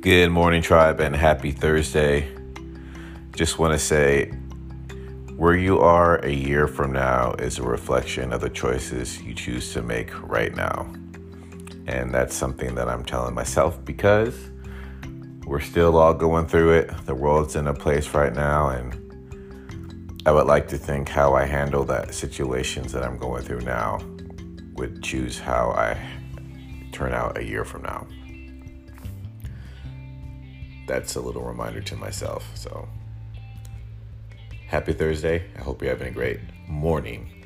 Good morning, tribe, and happy Thursday. Just want to say where you are a year from now is a reflection of the choices you choose to make right now. And that's something that I'm telling myself because we're still all going through it. The world's in a place right now, and I would like to think how I handle that situations that I'm going through now would choose how I turn out a year from now. That's a little reminder to myself. So, happy Thursday. I hope you're having a great morning.